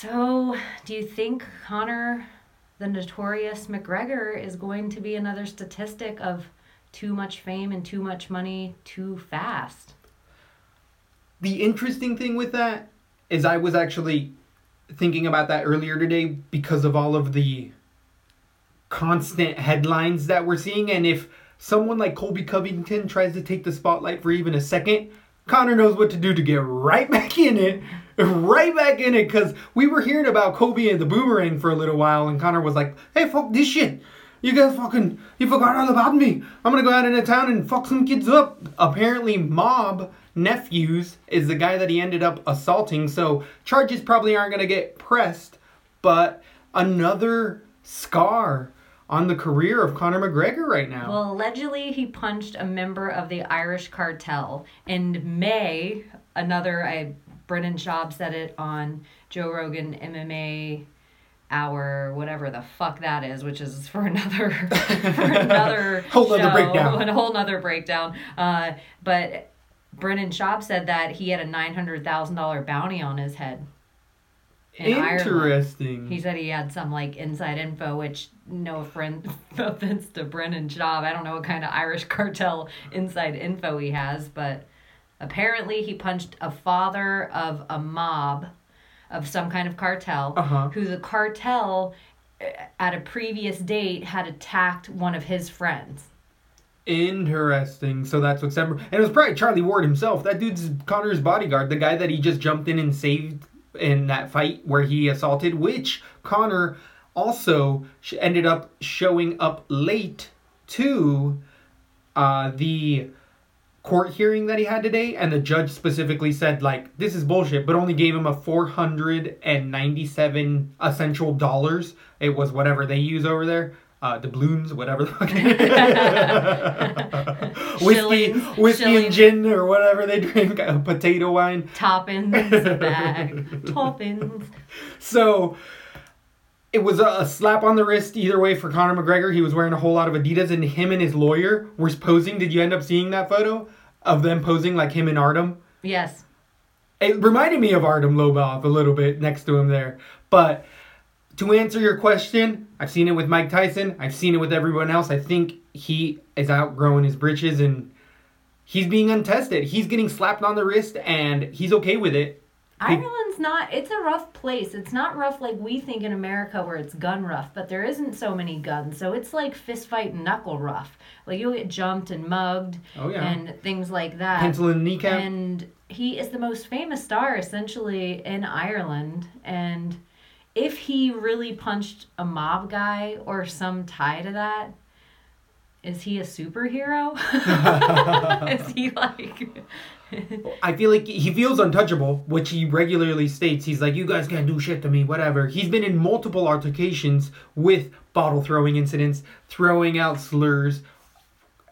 So, do you think Conor, the notorious McGregor, is going to be another statistic of too much fame and too much money too fast? The interesting thing with that is I was actually thinking about that earlier today because of all of the constant headlines that we're seeing. And if someone like Colby Covington tries to take the spotlight for even a second, Conor knows what to do to get right back in it. Right back in it, because we were hearing about Kobe and the boomerang for a little while, and Conor was like, hey, fuck this shit. You guys fucking, you forgot all about me. I'm gonna go out into town and fuck some kids up. Apparently, Mob Nephews is the guy that he ended up assaulting, so charges probably aren't gonna get pressed, but another scar on the career of Conor McGregor right now. Well, allegedly, he punched a member of the Irish cartel. In May, another, I, Brendan Schaub said it on Joe Rogan MMA hour, whatever the fuck that is, which is for another for another Whole show, breakdown. a whole nother breakdown. Uh, but Brendan Schaub said that he had a nine hundred thousand dollar bounty on his head. in Ireland. Interesting. He said he had some like inside info, which no friend offense to Brendan Schaub. I don't know what kind of Irish cartel inside info he has, but apparently he punched a father of a mob of some kind of cartel Uh-huh. who the cartel uh, at a previous date had attacked one of his friends. Interesting. So that's what Semper. And it was probably Charlie Ward himself. That dude's Conor's bodyguard, the guy that he just jumped in and saved in that fight where he assaulted, which Connor also ended up showing up late to uh, the court hearing that he had today and the judge specifically said like this is bullshit but only gave him a 497 essential dollars it was whatever they use over there uh doubloons whatever the fuck whiskey Shillings, whiskey and gin or whatever they drink uh, potato wine Toppins bag. Toppins. So it was a, a slap on the wrist either way for Conor McGregor. He was wearing a whole lot of Adidas, and him and his lawyer were posing. Did you end up seeing that photo of them posing like him and Artem? Yes. It reminded me of Artem Lobov a little bit next to him there. But to answer your question, I've seen it with Mike Tyson. I've seen it with everyone else. I think he is outgrowing his britches and he's being untested. He's getting slapped on the wrist and he's okay with it. Ireland's not, it's a rough place. It's not rough like we think in America where it's gun rough, but there isn't so many guns. So it's like fist fight and knuckle rough. Like you'll get jumped and mugged Oh, yeah. and things like that. Pencil the kneecap. And he is the most famous star essentially in Ireland. And if he really punched a mob guy or some tie to that, is he a superhero? is he like. I feel like he feels untouchable, which he regularly states. He's like, "You guys can't do shit to me, whatever." He's been in multiple altercations with bottle throwing incidents, throwing out slurs.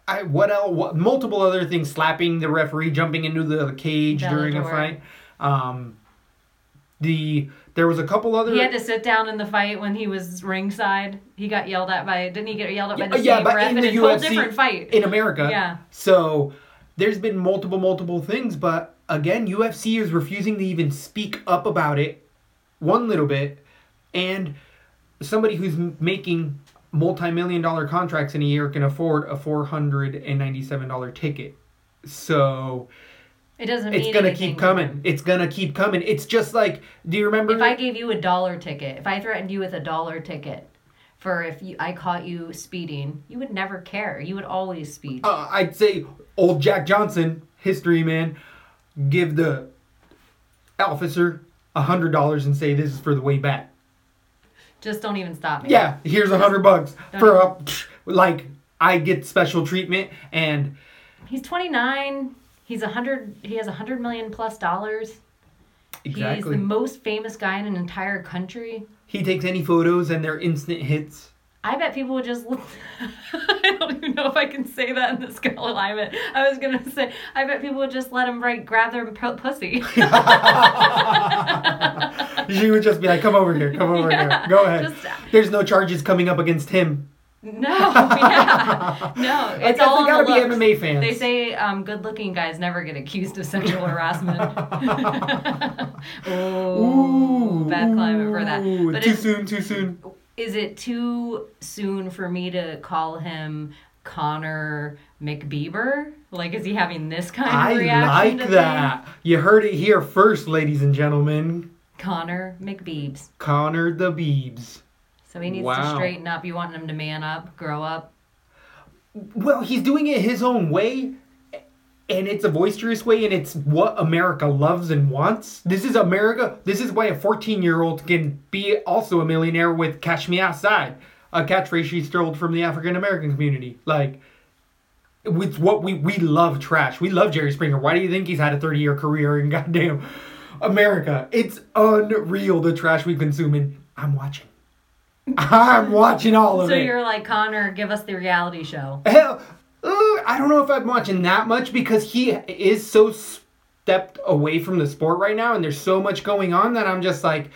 I what else? What, multiple other things, slapping the referee, jumping into the cage during a fight. Um, the there was a couple other. He had to sit down in the fight when he was ringside. He got yelled at by didn't he get yelled at by the yeah, same ref in in a whole different fight? in America. Yeah. So there's been multiple, multiple things, but again, UFC is refusing to even speak up about it one little bit. And somebody who's making multi-million dollar contracts in a year can afford a four hundred and ninety-seven dollar ticket. So It doesn't mean it's gonna anything keep coming. It's gonna keep coming. It's just like, do you remember? If I gave you a dollar ticket, if I threatened you with a dollar ticket for if you I caught you speeding, you would never care. You would always speed. uh, I'd say old Jack Johnson, history man, give the officer a hundred dollars and say this is for the way back. Just don't even stop me. Yeah, here's a hundred bucks for a like I get special treatment and He's 29. He's a hundred. He has a hundred million plus dollars. Exactly. He's the most famous guy in an entire country. he takes any photos and they're instant hits. I bet people would just look. I don't even know if I can say that in this alignment. I was gonna say, I bet people would just let him right grab their pu- pussy. she would just be like, "Come over here, come over Yeah, here, go ahead." just- There's no charges coming up against him. No, yeah, no. I It's guess all they gotta the be. MMA fans. They say um, good-looking guys never get accused of sexual harassment. oh, bad climate for that. But too soon, too soon. is it too soon for me to call him Connor McBeaver? Like, is he having this kind of I reaction I like to things? that. You heard it here first, ladies and gentlemen. Connor McBeebs. Connor the Beebs. So he needs to straighten up. You want him to man up, grow up. Well, he's doing it his own way, and it's a boisterous way, and it's what America loves and wants. This is America. This is why a 14 year old can be also a millionaire with Cash Me Outside, a catchphrase she stole from the African American community. Like, it's what we, we love trash. We love Jerry Springer. Why do you think he's had a 30 year career in goddamn America? It's unreal the trash we consume, and I'm watching. I'm watching all of So it. So you're like, Conor, give us the reality show. Hell, I don't know if I'm watching that much because he is so stepped away from the sport right now, and there's so much going on that I'm just like,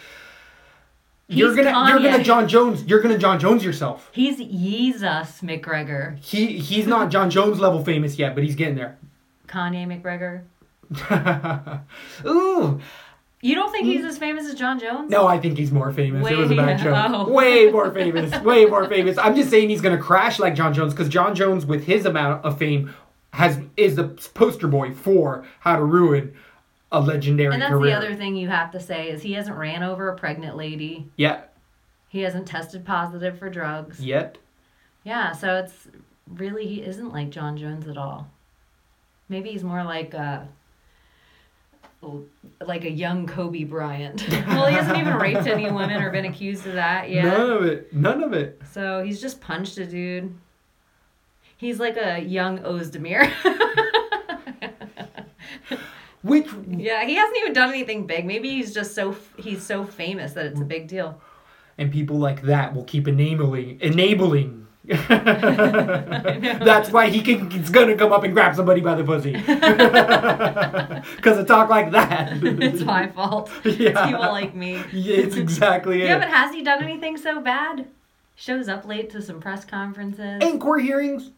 you're He's gonna, you're gonna Jon Jones, you're gonna Jon Jones yourself. He's Jesus McGregor. He he's not Jon Jones level famous yet, but he's getting there. Kanye McGregor. Ooh, You don't think he's hmm? as famous as Jon Jones? no, I think he's more famous. it was a Way- bad joke. oh. Way more famous. way more famous. I'm just saying he's gonna crash like Jon Jones because Jon Jones, with his amount of fame, has is the poster boy for how to ruin a legendary And that's career. the other thing you have to say is he hasn't ran over a pregnant lady. Yeah, He hasn't tested positive for drugs. yet. Yeah, so it's really he isn't like Jon Jones at all. Maybe he's more like a like a young Kobe Bryant. well, he hasn't even raped any women or been accused of that yet. None of it. None of it. So he's just punched a dude. He's like a young Ozdemir. Which yeah, he hasn't even done anything big. Maybe he's just so he's so famous that it's a big deal. and people like that will keep enabling enabling. That's why he can. He's gonna come up and grab somebody by the pussy. Because a talk like that. it's my fault. It's people like me. Yeah, it's exactly it. Yeah, but has he done anything so bad? Shows up late to some press conferences. in court hearings,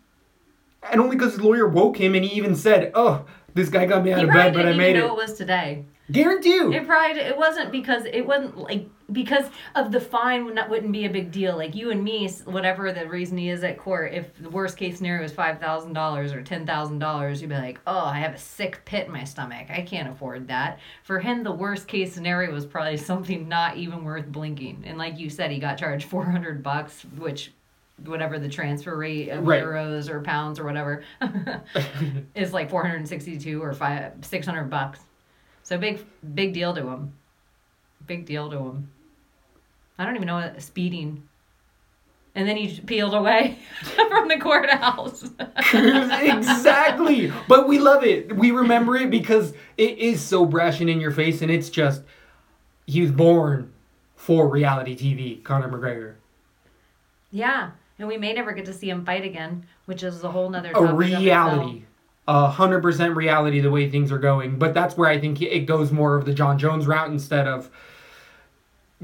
and only because his lawyer woke him, and he even said, "Oh, this guy got me out of bed, but I made it." know it was today. Guarantee you. It probably it wasn't because it wasn't like because of the fine would not wouldn't be a big deal. Like you and me, whatever the reason he is at court, if the worst case scenario is five thousand dollars or ten thousand dollars, you'd be like, oh, I have a sick pit in my stomach. I can't afford that. For him, the worst case scenario was probably something not even worth blinking. And like you said, he got charged four hundred bucks, which whatever the transfer rate of Right. euros or pounds or whatever is like 462 or five 600 bucks so big big deal to him big deal to him i don't even know what speeding and then he peeled away from the courthouse exactly. But we love it. We remember it because it is so brash and in your face, and it's just he was born for reality TV. Conor McGregor, yeah and we may never get to see him fight again which is a whole nother a reality, a hundred percent reality. The way things are going, but that's where I think it goes more of the Jon Jones route instead of.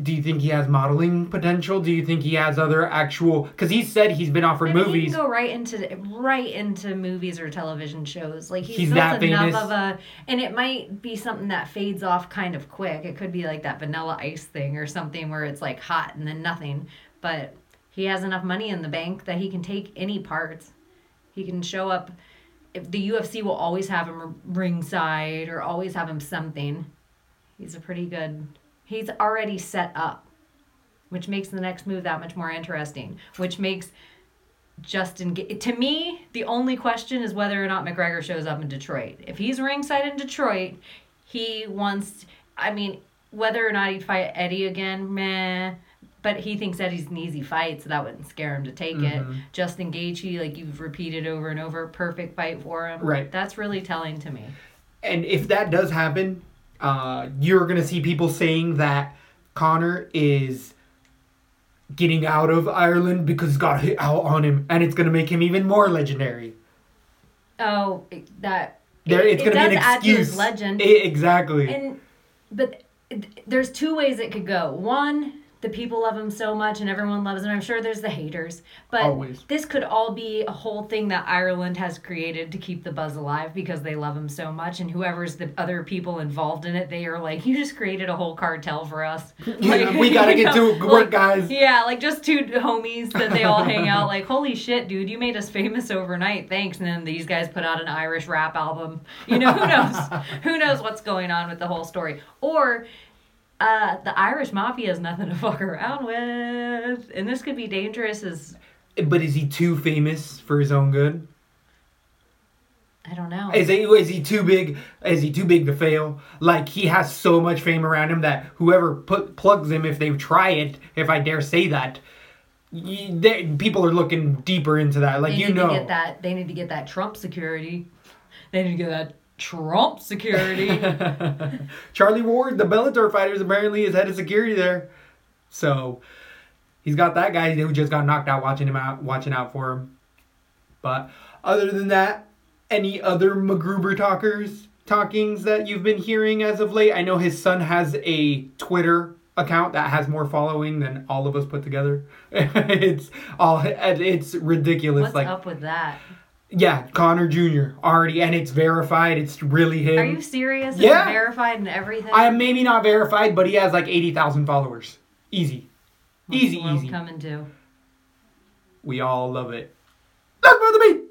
Do you think he has modeling potential? Do you think he has other actual? Because he said he's been offered I mean, He movies. can go right into right into movies or television shows. Like he's, He's that enough famous. of a, and it might be something that fades off kind of quick. It could be like that Vanilla Ice thing or something where it's like hot and then nothing. But he has enough money in the bank that he can take any parts. He can show up. If the UFC will always have him ringside or always have him something. He's a pretty good. He's already set up, which makes the next move that much more interesting. Which makes Justin. To me, the only question is whether or not McGregor shows up in Detroit. If he's ringside in Detroit, he wants. I mean, whether or not he'd fight Eddie again, meh. But he thinks Eddie's an easy fight, so that wouldn't scare him to take it. Mhm. Justin Gaethje, like you've repeated over and over, perfect fight for him. Right. That's really telling to me. And if that does happen, uh, you're gonna see people saying that Conor is getting out of Ireland because got hit out on him, and it's gonna make him even more legendary. Oh, that. There, it- it's it gonna be an excuse. legend. I- exactly. And but it- there's two ways it could go. One, the people love him so much and everyone loves him. I'm sure there's the haters, but Always. this could all be a whole thing that Ireland has created to keep the buzz alive because they love him so much. And whoever's the other people involved in it, they are like, you just created a whole cartel for us. Yeah, we gotta get know, to work, like, guys. Yeah, like just two homies that they all hang out. Like, holy shit, dude, you made us famous overnight. Thanks. And then these guys put out an Irish rap album. You know, who knows? who knows what's going on with the whole story? Or uh, the Irish mafia is nothing to fuck around with, and this could be dangerous. As But is he too famous for his own good? I don't know. Is he, is he too big? Is he too big to fail? Like he has so much fame around him that whoever put plugs him, if they try it, if I dare say that, y- they, people are looking deeper into that. Like they you know, to get that. They need to get that Trump security. They need to get that Trump security. Charlie Ward, the Bellator fighters, apparently is head of security there. So he's got that guy who just got knocked out watching him out, watching out for him. But other than that, any other MacGruber talkers talkings that you've been hearing as of late? I know his son has a Twitter account that has more following than all of us put together. it's all it's ridiculous. What's like up with that? Yeah, Conor Jr. already, and it's verified. It's really him. Are you serious? Yeah. It's verified and everything. I am maybe not verified, but he has like 80,000 followers. Easy. What's easy, easy. Coming to. We all love it. That's about the beat.